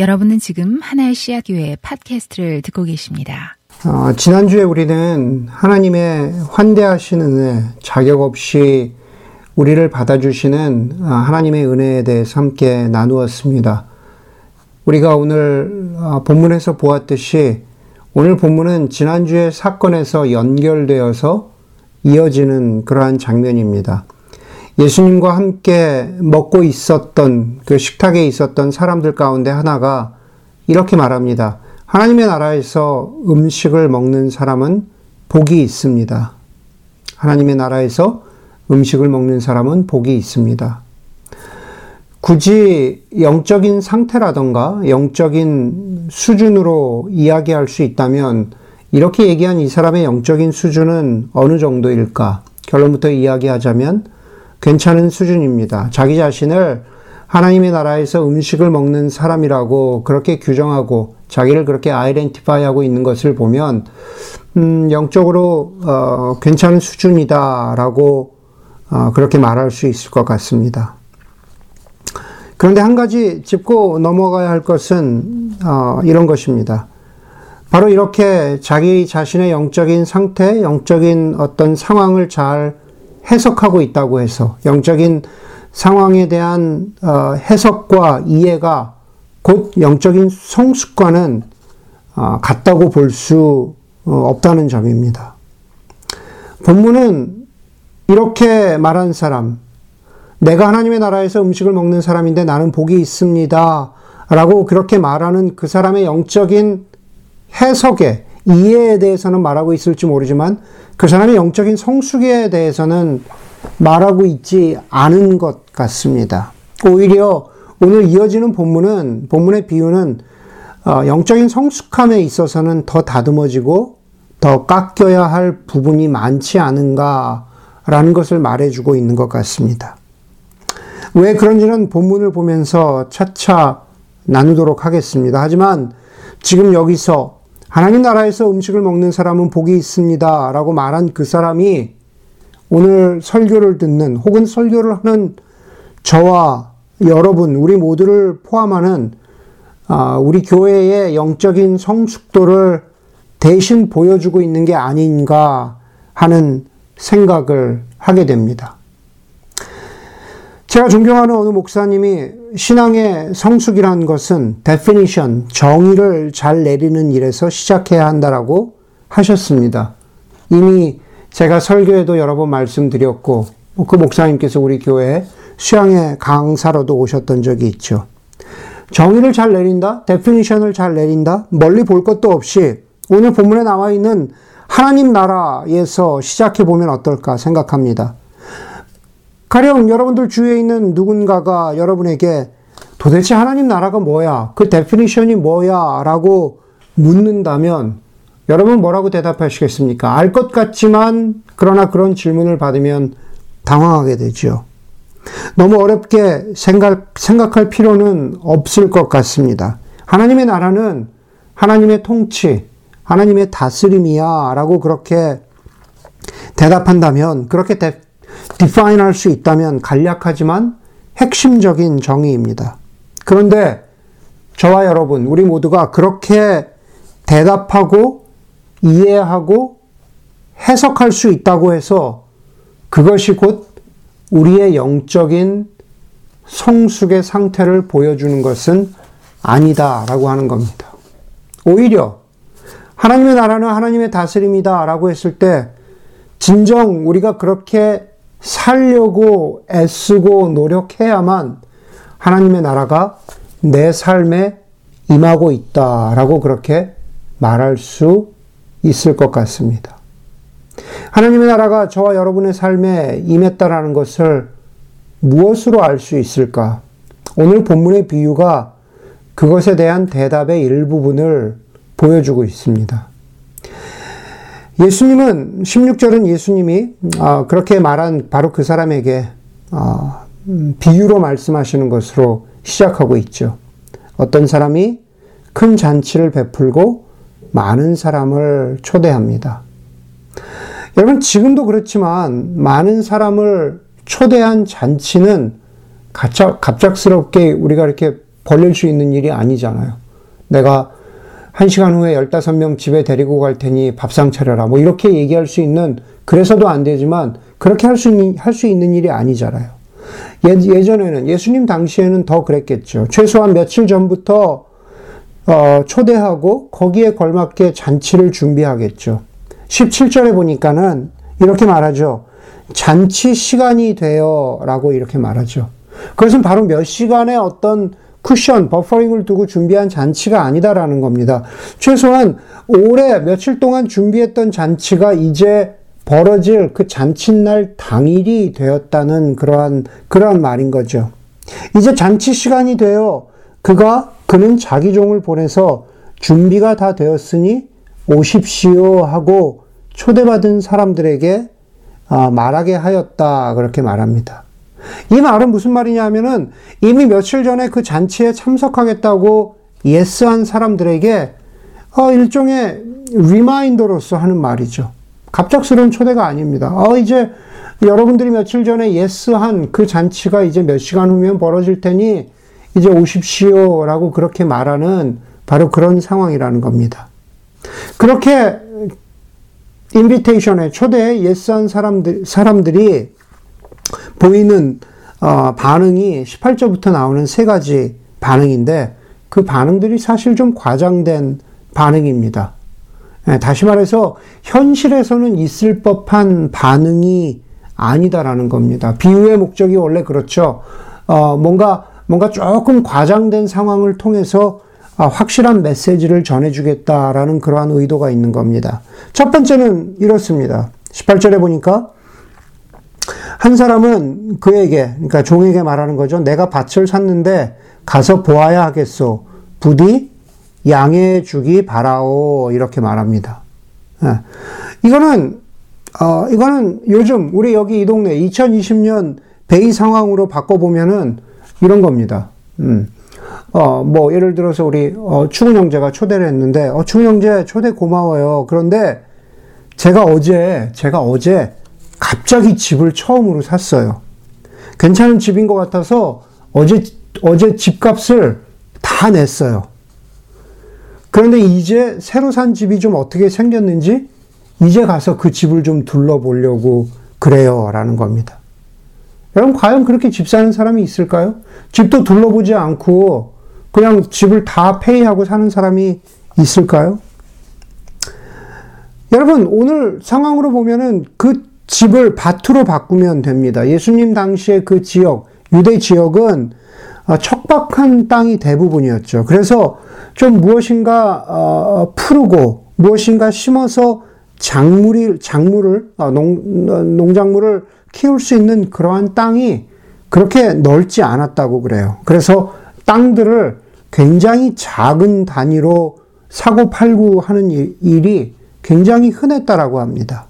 여러분은 지금 하나의 씨앗 교회 팟캐스트를 듣고 계십니다. 어, 지난주에 우리는 하나님의 환대하신 은혜, 자격 없이 우리를 받아주시는 어, 하나님의 은혜에 대해서 함께 나누었습니다. 우리가 오늘 어, 본문에서 보았듯이 오늘 본문은 지난주의 사건에서 연결되어서 이어지는 그러한 장면입니다. 예수님과 함께 먹고 있었던 그 식탁에 있었던 사람들 가운데 하나가 이렇게 말합니다. 하나님의 나라에서 음식을 먹는 사람은 복이 있습니다. 하나님의 나라에서 음식을 먹는 사람은 복이 있습니다. 굳이 영적인 상태라던가 영적인 수준으로 이야기할 수 있다면 이렇게 얘기한 이 사람의 영적인 수준은 어느 정도일까? 결론부터 이야기하자면 괜찮은 수준입니다. 자기 자신을 하나님의 나라에서 음식을 먹는 사람이라고 그렇게 규정하고 자기를 그렇게 아이덴티파이하고 있는 것을 보면 음, 영적으로 어, 괜찮은 수준이다라고 어, 그렇게 말할 수 있을 것 같습니다. 그런데 한 가지 짚고 넘어가야 할 것은 어, 이런 것입니다. 바로 이렇게 자기 자신의 영적인 상태, 영적인 어떤 상황을 잘 해석하고 있다고 해서 영적인 상황에 대한 어, 해석과 이해가 곧 영적인 성숙과는 어, 같다고 볼수 어, 없다는 점입니다. 본문은 이렇게 말한 사람, 내가 하나님의 나라에서 음식을 먹는 사람인데 나는 복이 있습니다. 라고 그렇게 말하는 그 사람의 영적인 해석에, 이해에 대해서는 말하고 있을지 모르지만 그 사람의 영적인 성숙에 대해서는 말하고 있지 않은 것 같습니다. 오히려 오늘 이어지는 본문은, 본문의 비유는 어, 영적인 성숙함에 있어서는 더 다듬어지고 더 깎여야 할 부분이 많지 않은가라는 것을 말해주고 있는 것 같습니다. 왜 그런지는 본문을 보면서 차차 나누도록 하겠습니다. 하지만 지금 여기서 하나님 나라에서 음식을 먹는 사람은 복이 있습니다. 라고 말한 그 사람이 오늘 설교를 듣는 혹은 설교를 하는 저와 여러분, 우리 모두를 포함하는 아, 우리 교회의 영적인 성숙도를 대신 보여주고 있는 게 아닌가 하는 생각을 하게 됩니다. 제가 존경하는 어느 목사님이 신앙의 성숙이란 것은 definition, 정의를 잘 내리는 일에서 시작해야 한다라고 하셨습니다. 이미 제가 설교에도 여러 번 말씀드렸고, 그 목사님께서 우리 교회 수양의 강사로도 오셨던 적이 있죠. 정의를 잘 내린다? definition을 잘 내린다? 멀리 볼 것도 없이 오늘 본문에 나와 있는 하나님 나라에서 시작해 보면 어떨까 생각합니다. 가령 여러분들 주위에 있는 누군가가 여러분에게 도대체 하나님 나라가 뭐야? 그 definition이 뭐야? 라고 묻는다면 여러분 뭐라고 대답하시겠습니까? 알 것 같지만 그러나 그런 질문을 받으면 당황하게 되죠. 너무 어렵게 생각, 생각할 필요는 없을 것 같습니다. 하나님의 나라는 하나님의 통치, 하나님의 다스림이야 라고 그렇게 대답한다면 그렇게 대, define 할수 있다면 간략하지만 핵심적인 정의입니다. 그런데 저와 여러분, 우리 모두가 그렇게 대답하고 이해하고 해석할 수 있다고 해서 그것이 곧 우리의 영적인 성숙의 상태를 보여주는 것은 아니다라고 하는 겁니다. 오히려 하나님의 나라는 하나님의 다스림이다라고 했을 때 진정 우리가 그렇게 살려고 애쓰고 노력해야만 하나님의 나라가 내 삶에 임하고 있다라고 그렇게 말할 수 있을 것 같습니다. 하나님의 나라가 저와 여러분의 삶에 임했다라는 것을 무엇으로 알 수 있을까? 오늘 본문의 비유가 그것에 대한 대답의 일부분을 보여주고 있습니다. 예수님은 16절은 예수님이 아, 그렇게 말한 바로 그 사람에게 아, 음, 비유로 말씀하시는 것으로 시작하고 있죠. 어떤 사람이 큰 잔치를 베풀고 많은 사람을 초대합니다. 여러분 지금도 그렇지만 많은 사람을 초대한 잔치는 갑작, 갑작스럽게 우리가 이렇게 벌릴 수 있는 일이 아니잖아요. 내가 한 시간 후에 15명 집에 데리고 갈 테니 밥상 차려라. 뭐 이렇게 얘기할 수 있는, 그래서도 안 되지만, 그렇게 할 수 할 수 있는 일이 아니잖아요. 예, 예전에는, 예수님 당시에는 더 그랬겠죠. 최소한 며칠 전부터, 어, 초대하고 거기에 걸맞게 잔치를 준비하겠죠. 17절에 보니까는 이렇게 말하죠. 잔치 시간이 되어 라고 이렇게 말하죠. 그것은 바로 몇 시간의 어떤 쿠션, 버퍼링을 두고 준비한 잔치가 아니다라는 겁니다. 최소한 올해 며칠 동안 준비했던 잔치가 이제 벌어질 그 잔칫날 당일이 되었다는 그러한, 그러한 말인 거죠. 이제 잔치 시간이 되어 그가, 그는 자기 종을 보내서 준비가 다 되었으니 오십시오 하고 초대받은 사람들에게 아, 말하게 하였다. 그렇게 말합니다. 이 말은 무슨 말이냐 하면은 이미 며칠 전에 그 잔치에 참석하겠다고 yes한 사람들에게 어, 일종의 reminder로서 하는 말이죠. 갑작스러운 초대가 아닙니다. 어, 이제 여러분들이 며칠 전에 yes한 그 잔치가 이제 몇 시간 후면 벌어질 테니 이제 오십시오 라고 그렇게 말하는 바로 그런 상황이라는 겁니다. 그렇게 인비테이션에 초대에 예스한 사람들, 사람들이 보이는 어, 반응이 18절부터 나오는 세 가지 반응인데 그 반응들이 사실 좀 과장된 반응입니다. 네, 다시 말해서 현실에서는 있을 법한 반응이 아니다라는 겁니다. 비유의 목적이 원래 그렇죠. 어, 뭔가 뭔가 조금 과장된 상황을 통해서 아, 확실한 메시지를 전해주겠다라는 그러한 의도가 있는 겁니다. 첫 번째는 이렇습니다. 18절에 보니까 한 사람은 그에게, 그러니까 종에게 말하는 거죠. 내가 밭을 샀는데 가서 보아야 하겠소. 부디 양해 주기 바라오. 이렇게 말합니다. 네. 이거는, 어, 이거는 요즘 우리 여기 이 동네 2020년 베이 상황으로 바꿔보면은 이런 겁니다. 음. 어, 뭐, 예를 들어서 우리, 어, 추군 형제가 초대를 했는데, 어, 추군 형제 초대 고마워요. 그런데 제가 어제, 제가 어제 갑자기 집을 처음으로 샀어요. 괜찮은 집인 것 같아서 어제, 어제 집값을 다 냈어요. 그런데 이제 새로 산 집이 좀 어떻게 생겼는지 이제 가서 그 집을 좀 둘러보려고 그래요. 라는 겁니다. 여러분, 과연 그렇게 집 사는 사람이 있을까요? 집도 둘러보지 않고 그냥 집을 다 페이하고 사는 사람이 있을까요? 여러분, 오늘 상황으로 보면은 그 집을 밭으로 바꾸면 됩니다. 예수님 당시에 그 지역, 유대 지역은 어, 척박한 땅이 대부분이었죠. 그래서 좀 무엇인가 어, 푸르고 무엇인가 심어서 작물이 작물을 어, 농 농작물을 키울 수 있는 그러한 땅이 그렇게 넓지 않았다고 그래요. 그래서 땅들을 굉장히 작은 단위로 사고 팔고 하는 일이 굉장히 흔했다라고 합니다.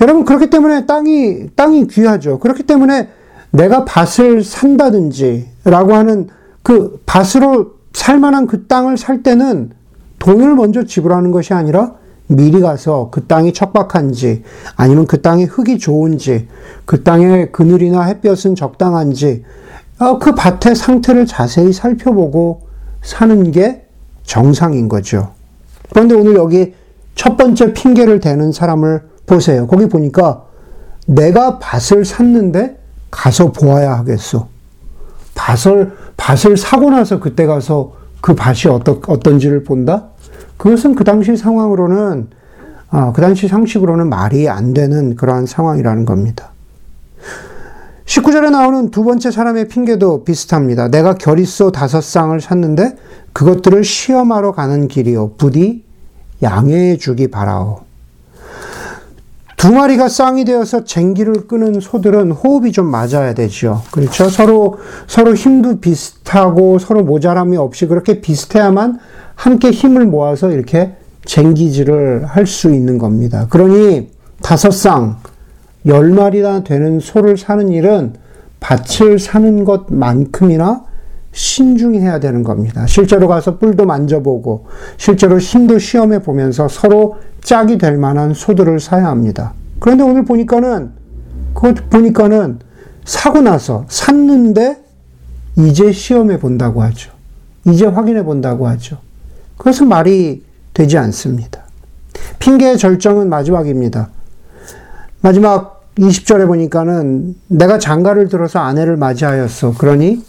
여러분 그렇기 때문에 땅이 땅이 귀하죠. 그렇기 때문에 내가 밭을 산다든지라고 하는 그 밭으로 살만한 그 땅을 살 때는 돈을 먼저 지불하는 것이 아니라 미리 가서 그 땅이 척박한지 아니면 그 땅의 흙이 좋은지 그 땅의 그늘이나 햇볕은 적당한지 어, 그 밭의 상태를 자세히 살펴보고 사는 게 정상인 거죠. 그런데 오늘 여기 첫 번째 핑계를 대는 사람을 보세요. 거기 보니까 내가 밭을 샀는데 가서 보아야 하겠소. 밭을, 밭을 사고 나서 그때 가서 그 밭이 어떤, 어떤지를 본다? 그것은 그 당시 상황으로는, 어, 그 당시 상식으로는 말이 안 되는 그러한 상황이라는 겁니다. 19절에 나오는 두 번째 사람의 핑계도 비슷합니다. 내가 결의소 다섯 쌍을 샀는데 그것들을 시험하러 가는 길이요. 부디 양해해 주기 바라오. 두 마리가 쌍이 되어서 쟁기를 끄는 소들은 호흡이 좀 맞아야 되죠. 그렇죠? 서로, 서로 힘도 비슷하고 서로 모자람이 없이 그렇게 비슷해야만 함께 힘을 모아서 이렇게 쟁기질을 할 수 있는 겁니다. 그러니 다섯 쌍, 열 마리나 되는 소를 사는 일은 밭을 사는 것만큼이나 신중히 해야 되는 겁니다. 실제로 가서 뿔도 만져보고, 실제로 힘도 시험해 보면서 서로 짝이 될 만한 소들을 사야 합니다. 그런데 오늘 보니까는, 그것 보니까는 사고 나서 샀는데 이제 시험해 본다고 하죠. 이제 확인해 본다고 하죠. 그것은 말이 되지 않습니다. 핑계의 절정은 마지막입니다. 마지막 20절에 보니까는 내가 장가를 들어서 아내를 맞이하였어. 그러니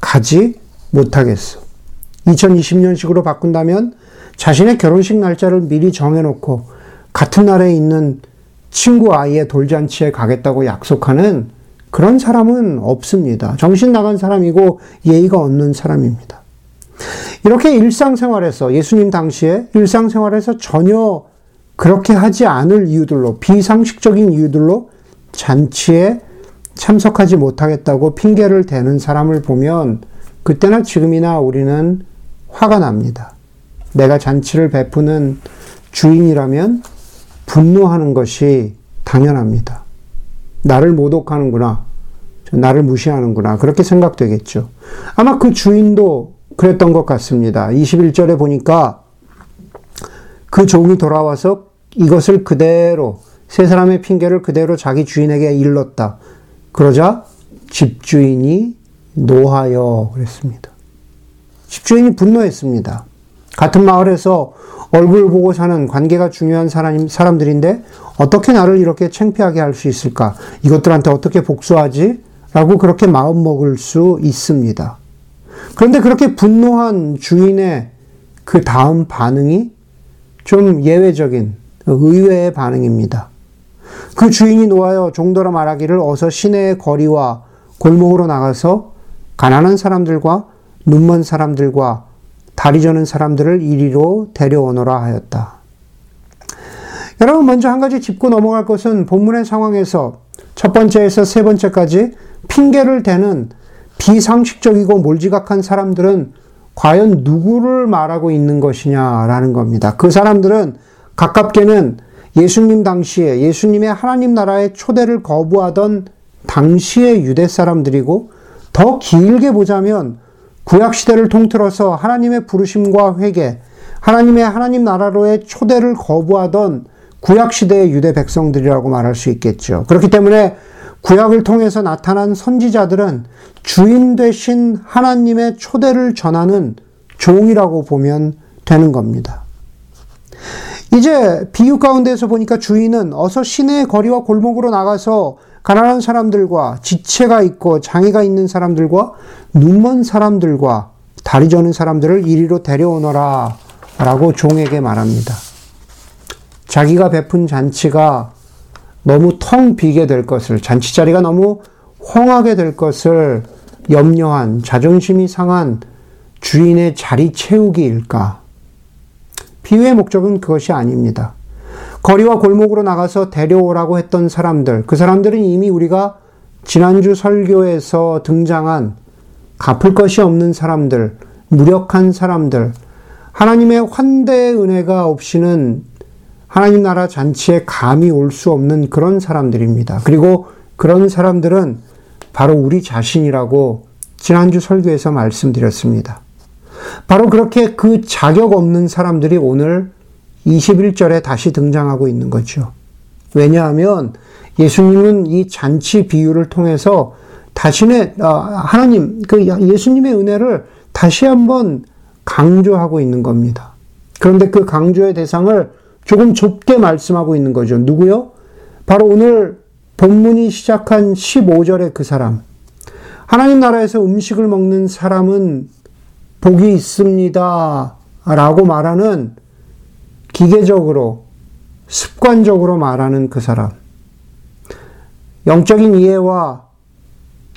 가지 못하겠어. 2020년식으로 바꾼다면 자신의 결혼식 날짜를 미리 정해놓고 같은 날에 있는 친구 아이의 돌잔치에 가겠다고 약속하는 그런 사람은 없습니다. 정신 나간 사람이고 예의가 없는 사람입니다. 이렇게 일상생활에서 예수님 당시에 일상생활에서 전혀 그렇게 하지 않을 이유들로 비상식적인 이유들로 잔치에 참석하지 못하겠다고 핑계를 대는 사람을 보면 그때나 지금이나 우리는 화가 납니다. 내가 잔치를 베푸는 주인이라면 분노하는 것이 당연합니다. 나를 모독하는구나. 나를 무시하는구나. 그렇게 생각되겠죠. 아마 그 주인도 그랬던 것 같습니다. 21절에 보니까 그 종이 돌아와서 이것을 그대로 세 사람의 핑계를 그대로 자기 주인에게 일렀다. 그러자 집주인이 노하여 그랬습니다. 집주인이 분노했습니다. 같은 마을에서 얼굴 보고 사는 관계가 중요한 사람, 사람들인데 어떻게 나를 이렇게 창피하게 할 수 있을까? 이것들한테 어떻게 복수하지? 라고 그렇게 마음 먹을 수 있습니다. 그런데 그렇게 분노한 주인의 그 다음 반응이 좀 예외적인 의외의 반응입니다. 그 주인이 놓아여 종도로 말하기를 어서 시내의 거리와 골목으로 나가서 가난한 사람들과 눈먼 사람들과 다리 저는 사람들을 이리로 데려오너라 하였다. 여러분 먼저 한 가지 짚고 넘어갈 것은 본문의 상황에서 첫 번째에서 세 번째까지 핑계를 대는 비상식적이고 몰지각한 사람들은 과연 누구를 말하고 있는 것이냐라는 겁니다. 그 사람들은 가깝게는 예수님 당시에 예수님의 하나님 나라의 초대를 거부하던 당시의 유대 사람들이고 더 길게 보자면 구약 시대를 통틀어서 하나님의 부르심과 회개, 하나님의 하나님 나라로의 초대를 거부하던 구약 시대의 유대 백성들이라고 말할 수 있겠죠. 그렇기 때문에 구약을 통해서 나타난 선지자들은 주인 되신 하나님의 초대를 전하는 종이라고 보면 되는 겁니다. 이제 비유 가운데서 보니까 주인은 어서 시내의 거리와 골목으로 나가서 가난한 사람들과 지체가 있고 장애가 있는 사람들과 눈먼 사람들과 다리 저는 사람들을 이리로 데려오너라 라고 종에게 말합니다. 자기가 베푼 잔치가 너무 텅 비게 될 것을, 잔치 자리가 너무 헝하게 될 것을 염려한 자존심이 상한 주인의 자리 채우기일까? 비유의 목적은 그것이 아닙니다. 거리와 골목으로 나가서 데려오라고 했던 사람들, 그 사람들은 이미 우리가 지난주 설교에서 등장한 갚을 것이 없는 사람들, 무력한 사람들, 하나님의 환대의 은혜가 없이는 하나님 나라 잔치에 감이 올수 없는 그런 사람들입니다. 그리고 그런 사람들은 바로 우리 자신이라고 지난주 설교에서 말씀드렸습니다. 바로 그렇게 그 자격 없는 사람들이 오늘 21절에 다시 등장하고 있는 거죠. 왜냐하면 예수님은 이 잔치 비유를 통해서 자신의 어, 하나님 그 예수님의 은혜를 다시 한번 강조하고 있는 겁니다. 그런데 그 강조의 대상을 조금 좁게 말씀하고 있는 거죠. 누구요? 바로 오늘 본문이 시작한 15절의 그 사람. 하나님 나라에서 음식을 먹는 사람은 복이 있습니다. 라고 말하는 기계적으로, 습관적으로 말하는 그 사람. 영적인 이해와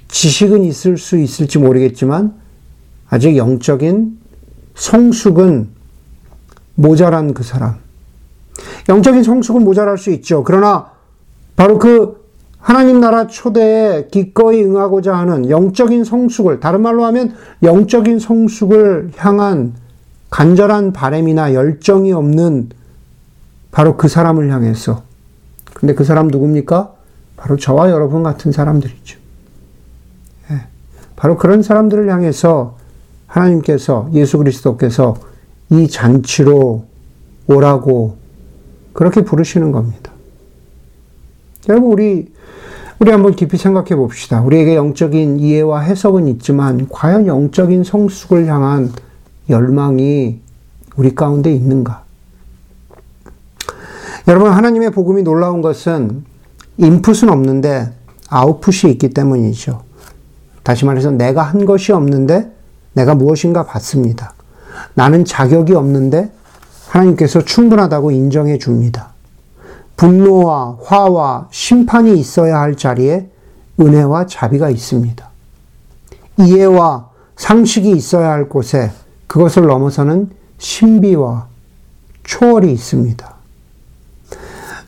지식은 있을 수 있을지 모르겠지만, 아직 영적인 성숙은 모자란 그 사람. 영적인 성숙은 모자랄 수 있죠. 그러나 바로 그 하나님 나라 초대에 기꺼이 응하고자 하는 영적인 성숙을, 다른 말로 하면 영적인 성숙을 향한 간절한 바램이나 열정이 없는 바로 그 사람을 향해서. 근데 그 사람 누굽니까? 바로 저와 여러분 같은 사람들이죠. 예. 바로 그런 사람들을 향해서 하나님께서, 예수 그리스도께서 이 잔치로 오라고 그렇게 부르시는 겁니다. 여러분, 우리 우리 한번 깊이 생각해 봅시다. 우리에게 영적인 이해와 해석은 있지만 과연 영적인 성숙을 향한 열망이 우리 가운데 있는가? 여러분 하나님의 복음이 놀라운 것은 인풋은 없는데 아웃풋이 있기 때문이죠. 다시 말해서 내가 한 것이 없는데 내가 무엇인가 받습니다. 나는 자격이 없는데 하나님께서 충분하다고 인정해 줍니다. 분노와 화와 심판이 있어야 할 자리에 은혜와 자비가 있습니다. 이해와 상식이 있어야 할 곳에 그것을 넘어서는 신비와 초월이 있습니다.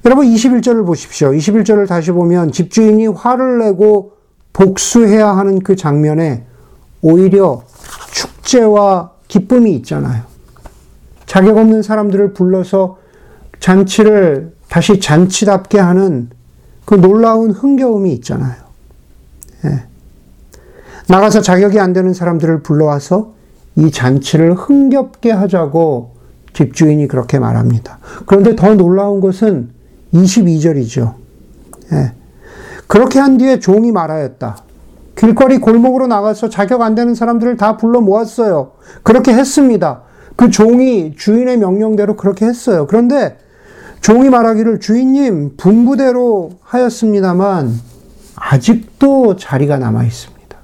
여러분 21절을 보십시오. 21절을 다시 보면 집주인이 화를 내고 복수해야 하는 그 장면에 오히려 축제와 기쁨이 있잖아요. 자격 없는 사람들을 불러서 잔치를 다시 잔치답게 하는 그 놀라운 흥겨움이 있잖아요. 예. 나가서 자격이 안 되는 사람들을 불러와서 이 잔치를 흥겹게 하자고 집주인이 그렇게 말합니다. 그런데 더 놀라운 것은 22절이죠. 예. 그렇게 한 뒤에 종이 말하였다. 길거리 골목으로 나가서 자격 안 되는 사람들을 다 불러 모았어요. 그렇게 했습니다. 그 종이 주인의 명령대로 그렇게 했어요. 그런데 종이 말하기를 주인님 분부대로 하였습니다만 아직도 자리가 남아 있습니다.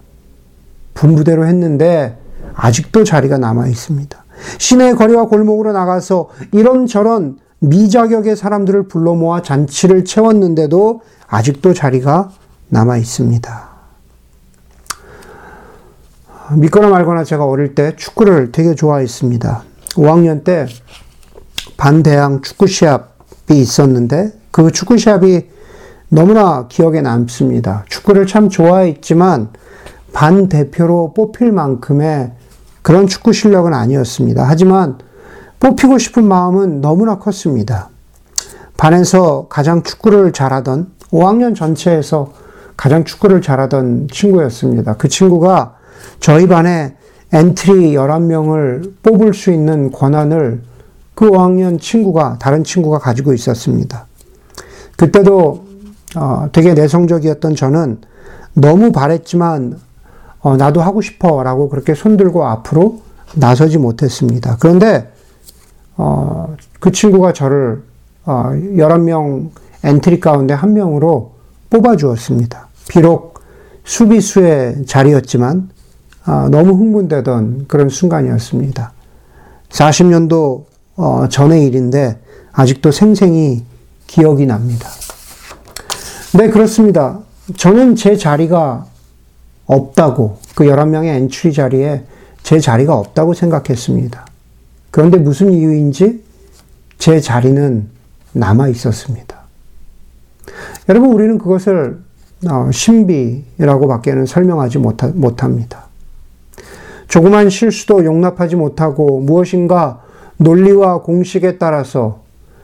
분부대로 했는데 아직도 자리가 남아 있습니다. 시내 거리와 골목으로 나가서 이런저런 미자격의 사람들을 불러 모아 잔치를 채웠는데도 아직도 자리가 남아 있습니다. 믿거나 말거나 제가 어릴 때 축구를 되게 좋아했습니다. 5학년 때 반대항 축구 시합이 있었는데 그 축구 시합이 너무나 기억에 남습니다. 축구를 참 좋아했지만 반 대표로 뽑힐 만큼의 그런 축구 실력은 아니었습니다. 하지만 뽑히고 싶은 마음은 너무나 컸습니다. 반에서 가장 축구를 잘하던 5학년 전체에서 가장 축구를 잘하던 친구였습니다. 그 친구가 저희 반에 엔트리 11명을 뽑을 수 있는 권한을 그 5학년 친구가, 다른 친구가 가지고 있었습니다. 그때도 어, 되게 내성적이었던 저는 너무 바랬지만 어, 나도 하고 싶어 라고 그렇게 손들고 앞으로 나서지 못했습니다. 그런데 어, 그 친구가 저를 어, 11명 엔트리 가운데 한 명으로 뽑아주었습니다. 비록 수비수의 자리였지만 어, 너무 흥분되던 그런 순간이었습니다. 40년도 어, 전의 일인데 아직도 생생히 기억이 납니다. 네, 그렇습니다. 저는 제 자리가 없다고, 그 11명의 엔트리 자리에 제 자리가 없다고 생각했습니다. 그런데 무슨 이유인지 제 자리는 남아 있었습니다. 여러분, 우리는 그것을 어, 신비라고 밖에는 설명하지 못합니다. 조그만 실수도 용납하지 못하고 무엇인가 논리와 공식에 따라서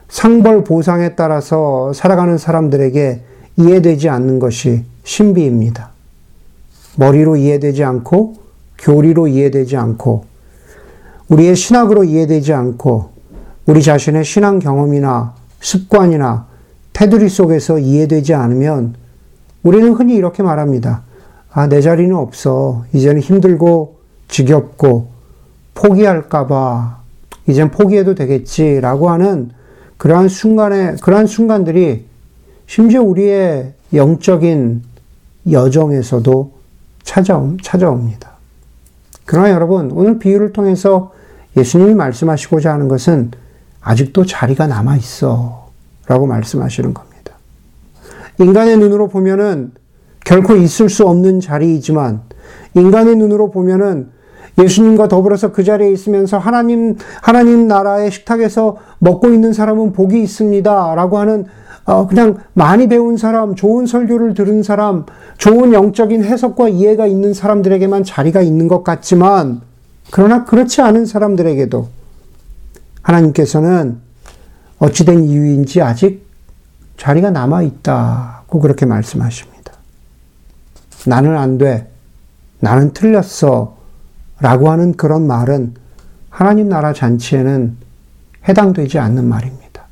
상벌 보상에 따라서 살아가는 사람들에게 이해되지 않는 것이 신비입니다. 머리로 이해되지 않고 교리로 이해되지 않고 우리의 신학으로 이해되지 않고 우리 자신의 신앙 경험이나 습관이나 테두리 속에서 이해되지 않으면 우리는 흔히 이렇게 말합니다. 아, 내 자리는 없어. 이제는 힘들고 지겹고 포기할까봐 이젠 포기해도 되겠지라고 하는 그러한 순간에, 그러한 순간들이 심지어 우리의 영적인 여정에서도 찾아옴, 찾아옵니다. 그러나 여러분, 오늘 비유를 통해서 예수님이 말씀하시고자 하는 것은 아직도 자리가 남아 있어. 라고 말씀하시는 겁니다. 인간의 눈으로 보면은 결코 있을 수 없는 자리이지만 인간의 눈으로 보면은 예수님과 더불어서 그 자리에 있으면서 하나님, 하나님 나라의 식탁에서 먹고 있는 사람은 복이 있습니다. 라고 하는 어, 그냥 많이 배운 사람, 좋은 설교를 들은 사람, 좋은 영적인 해석과 이해가 있는 사람들에게만 자리가 있는 것 같지만, 그러나 그렇지 않은 사람들에게도 하나님께서는 어찌된 이유인지 아직 자리가 남아 있다고 그렇게 말씀하십니다. 나는 안 돼. 나는 틀렸어. 라고 하는 그런 말은 하나님 나라 잔치에는 해당되지 않는 말입니다.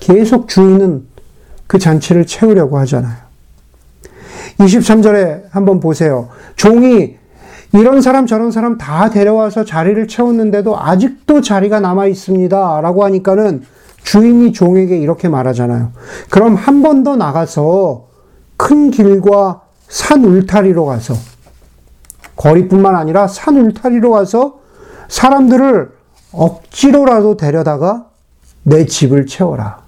계속 주인은 그 잔치를 채우려고 하잖아요. 23절에 한번 보세요. 종이 이런 사람 저런 사람 다 데려와서 자리를 채웠는데도 아직도 자리가 남아 있습니다. 라고 하니까는 주인이 종에게 이렇게 말하잖아요. 그럼 한 번 더 나가서 큰 길과 산 울타리로 가서 거리뿐만 아니라 산 울타리로 가서 사람들을 억지로라도 데려다가 내 집을 채워라.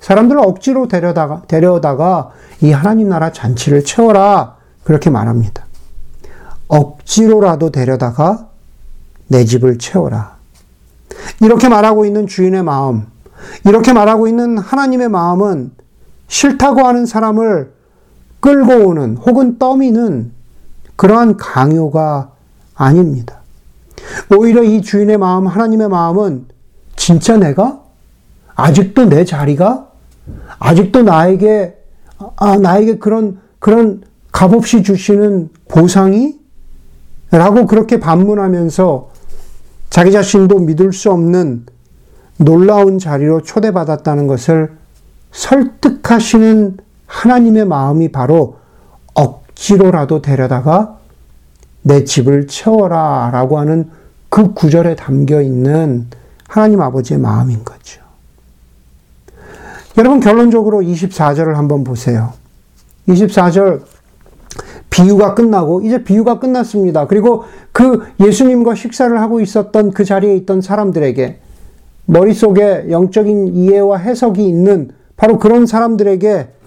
사람들을 억지로 데려다가, 데려다가 이 하나님 나라 잔치를 채워라. 그렇게 말합니다. 억지로라도 데려다가 내 집을 채워라. 이렇게 말하고 있는 주인의 마음, 이렇게 말하고 있는 하나님의 마음은 싫다고 하는 사람을 끌고 오는 혹은 떠미는 그러한 강요가 아닙니다. 오히려 이 주인의 마음, 하나님의 마음은 진짜 내가? 아직도 내 자리가? 아직도 나에게 아 나에게 그런 그런 값없이 주시는 보상이? 라고 그렇게 반문하면서 자기 자신도 믿을 수 없는 놀라운 자리로 초대받았다는 것을 설득하시는 하나님의 마음이 바로 억지로라도 데려다가 내 집을 채워라 라고 하는 그 구절에 담겨 있는 하나님 아버지의 마음인 거죠. 여러분 결론적으로 24절을 한번 보세요. 24절 비유가 끝나고 이제 비유가 끝났습니다. 그리고 그 예수님과 식사를 하고 있었던 그 자리에 있던 사람들에게 머릿속에 영적인 이해와 해석이 있는 바로 그런 사람들에게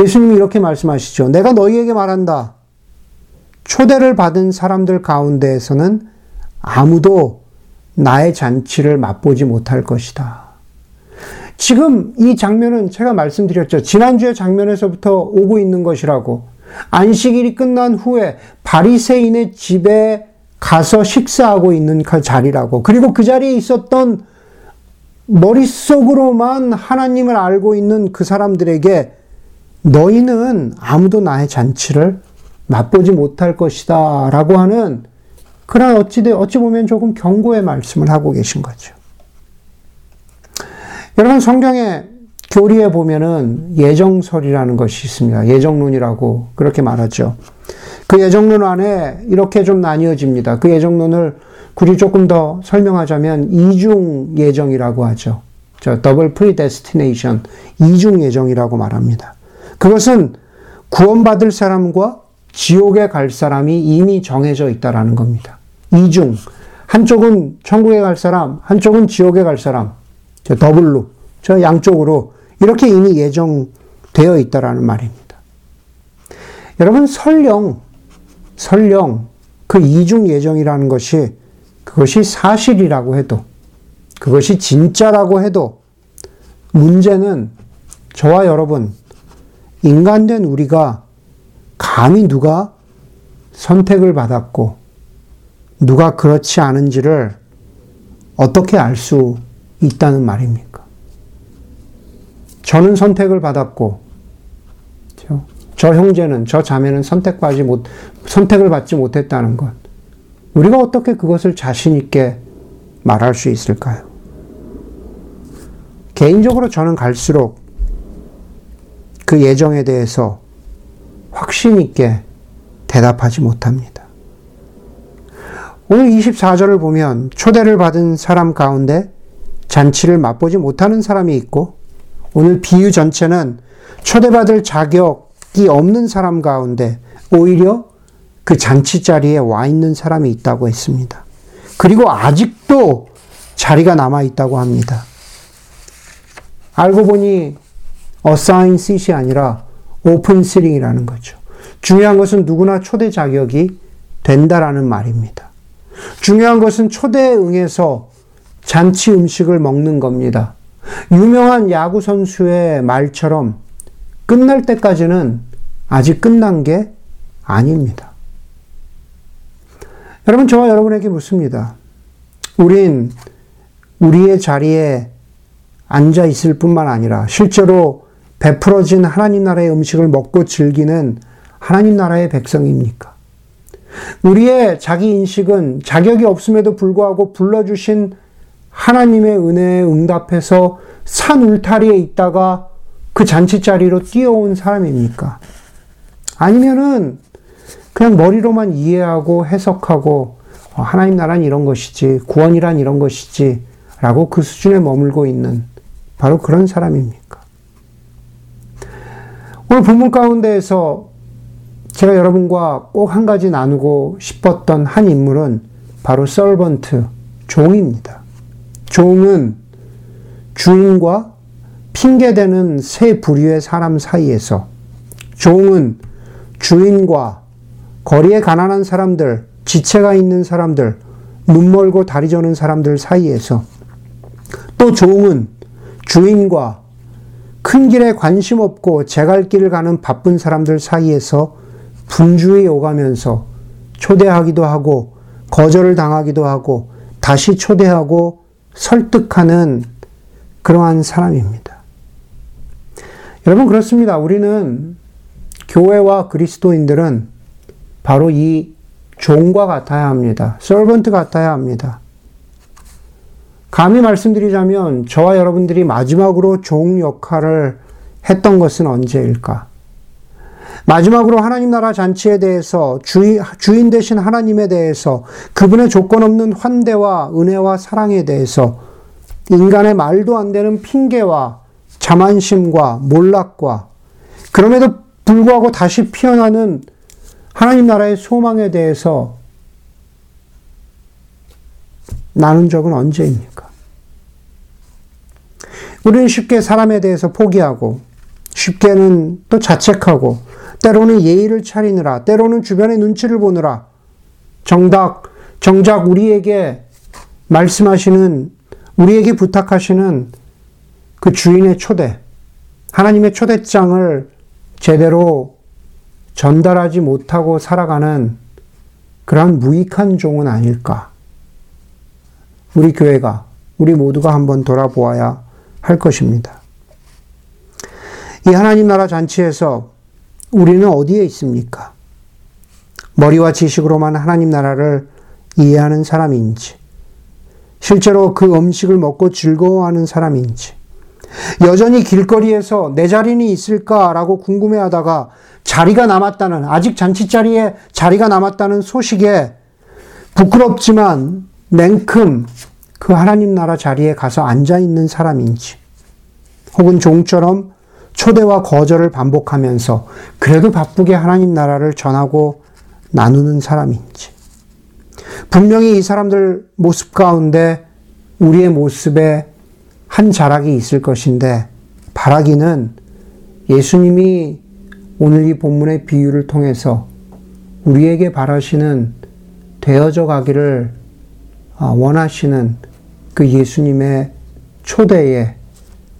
예수님이 이렇게 말씀하시죠. 내가 너희에게 말한다. 초대를 받은 사람들 가운데에서는 아무도 나의 잔치를 맛보지 못할 것이다. 지금 이 장면은 제가 말씀드렸죠. 지난주의 장면에서부터 오고 있는 것이라고. 안식일이 끝난 후에 바리새인의 집에 가서 식사하고 있는 그 자리라고. 그리고 그 자리에 있었던 머릿속으로만 하나님을 알고 있는 그 사람들에게 너희는 아무도 나의 잔치를 맛보지 못할 것이다. 라고 하는 그런 어찌, 어찌 보면 조금 경고의 말씀을 하고 계신 거죠. 여러분 성경에 교리에 보면은 예정설이라는 것이 있습니다. 예정론이라고 그렇게 말하죠. 그 예정론 안에 이렇게 좀 나뉘어집니다. 그 예정론을 굳이 조금 더 설명하자면 이중 예정이라고 하죠. 저 double predestination 이중 예정이라고 말합니다. 그것은 구원받을 사람과 지옥에 갈 사람이 이미 정해져 있다라는 겁니다. 이중 한쪽은 천국에 갈 사람, 한쪽은 지옥에 갈 사람. 저 더블로 저 양쪽으로 이렇게 이미 예정되어 있다라는 말입니다. 여러분 설령 설령 그 이중 예정이라는 것이 그것이 사실이라고 해도 그것이 진짜라고 해도 문제는 저와 여러분 인간된 우리가 감히 누가 선택을 받았고 누가 그렇지 않은지를 어떻게 알 수 있다는 말입니까? 저는 선택을 받았고, 저 형제는, 저 자매는 선택받지 못, 선택을 받지 못했다는 것. 우리가 어떻게 그것을 자신 있게 말할 수 있을까요? 개인적으로 저는 갈수록 그 예정에 대해서 확신 있게 대답하지 못합니다. 오늘 24절을 보면 초대를 받은 사람 가운데 잔치를 맛보지 못하는 사람이 있고 오늘 비유 전체는 초대받을 자격이 없는 사람 가운데 오히려 그 잔치 자리에 와 있는 사람이 있다고 했습니다. 그리고 아직도 자리가 남아 있다고 합니다. 알고 보니 assign seat이 아니라 open sitting이라는 거죠. 중요한 것은 누구나 초대 자격이 된다라는 말입니다. 중요한 것은 초대에 응해서 잔치 음식을 먹는 겁니다. 유명한 야구 선수의 말처럼 끝날 때까지는 아직 끝난 게 아닙니다. 여러분, 저와 여러분에게 묻습니다. 우린 우리의 자리에 앉아 있을 뿐만 아니라 실제로 베풀어진 하나님 나라의 음식을 먹고 즐기는 하나님 나라의 백성입니까? 우리의 자기 인식은 자격이 없음에도 불구하고 불러주신 하나님의 은혜에 응답해서 산 울타리에 있다가 그 잔치 자리로 뛰어온 사람입니까? 아니면은 그냥 머리로만 이해하고 해석하고 어, 하나님 나라는 이런 것이지, 구원이란 이런 것이지, 라고 그 수준에 머물고 있는 바로 그런 사람입니까? 오늘 본문 가운데에서 제가 여러분과 꼭 한 가지 나누고 싶었던 한 인물은 바로 서번트, 종입니다. 종은 주인과 핑계대는 세 부류의 사람 사이에서 종은 주인과 거리에 가난한 사람들, 지체가 있는 사람들, 눈 멀고 다리 저는 사람들 사이에서 또 종은 주인과 큰 길에 관심 없고 제 갈 길을 가는 바쁜 사람들 사이에서 분주히 오가면서 초대하기도 하고 거절을 당하기도 하고 다시 초대하고 설득하는 그러한 사람입니다. 여러분 그렇습니다. 우리는 교회와 그리스도인들은 바로 이 종과 같아야 합니다. 서번트 같아야 합니다. 감히 말씀드리자면 저와 여러분들이 마지막으로 종 역할을 했던 것은 언제일까? 마지막으로 하나님 나라 잔치에 대해서 주인, 주인 되신 하나님에 대해서 그분의 조건 없는 환대와 은혜와 사랑에 대해서 인간의 말도 안 되는 핑계와 자만심과 몰락과 그럼에도 불구하고 다시 피어나는 하나님 나라의 소망에 대해서 나눈 적은 언제입니까? 우리는 쉽게 사람에 대해서 포기하고 쉽게는 또 자책하고 때로는 예의를 차리느라 때로는 주변의 눈치를 보느라 정작 정작 우리에게 말씀하시는 우리에게 부탁하시는 그 주인의 초대 하나님의 초대장을 제대로 전달하지 못하고 살아가는 그러한 무익한 종은 아닐까. 우리 교회가, 우리 모두가 한번 돌아보아야 할 것입니다. 이 하나님 나라 잔치에서 우리는 어디에 있습니까? 머리와 지식으로만 하나님 나라를 이해하는 사람인지, 실제로 그 음식을 먹고 즐거워하는 사람인지, 여전히 길거리에서 내 자리는 있을까라고 궁금해 하다가 자리가 남았다는, 아직 잔치 자리에 자리가 남았다는 소식에 부끄럽지만 냉큼 그 하나님 나라 자리에 가서 앉아 있는 사람인지, 혹은 종처럼 초대와 거절을 반복하면서 그래도 바쁘게 하나님 나라를 전하고 나누는 사람인지, 분명히 이 사람들 모습 가운데 우리의 모습에 한 자락이 있을 것인데 바라기는 예수님이 오늘 이 본문의 비유를 통해서 우리에게 바라시는 되어져 가기를 아, 원하시는 그 예수님의 초대에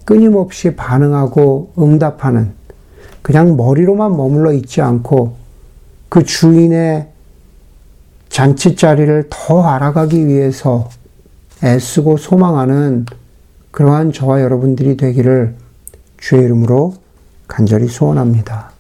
끊임없이 반응하고 응답하는 그냥 머리로만 머물러 있지 않고 그 주인의 잔치 자리를 더 알아가기 위해서 애쓰고 소망하는 그러한 저와 여러분들이 되기를 주의 이름으로 간절히 소원합니다.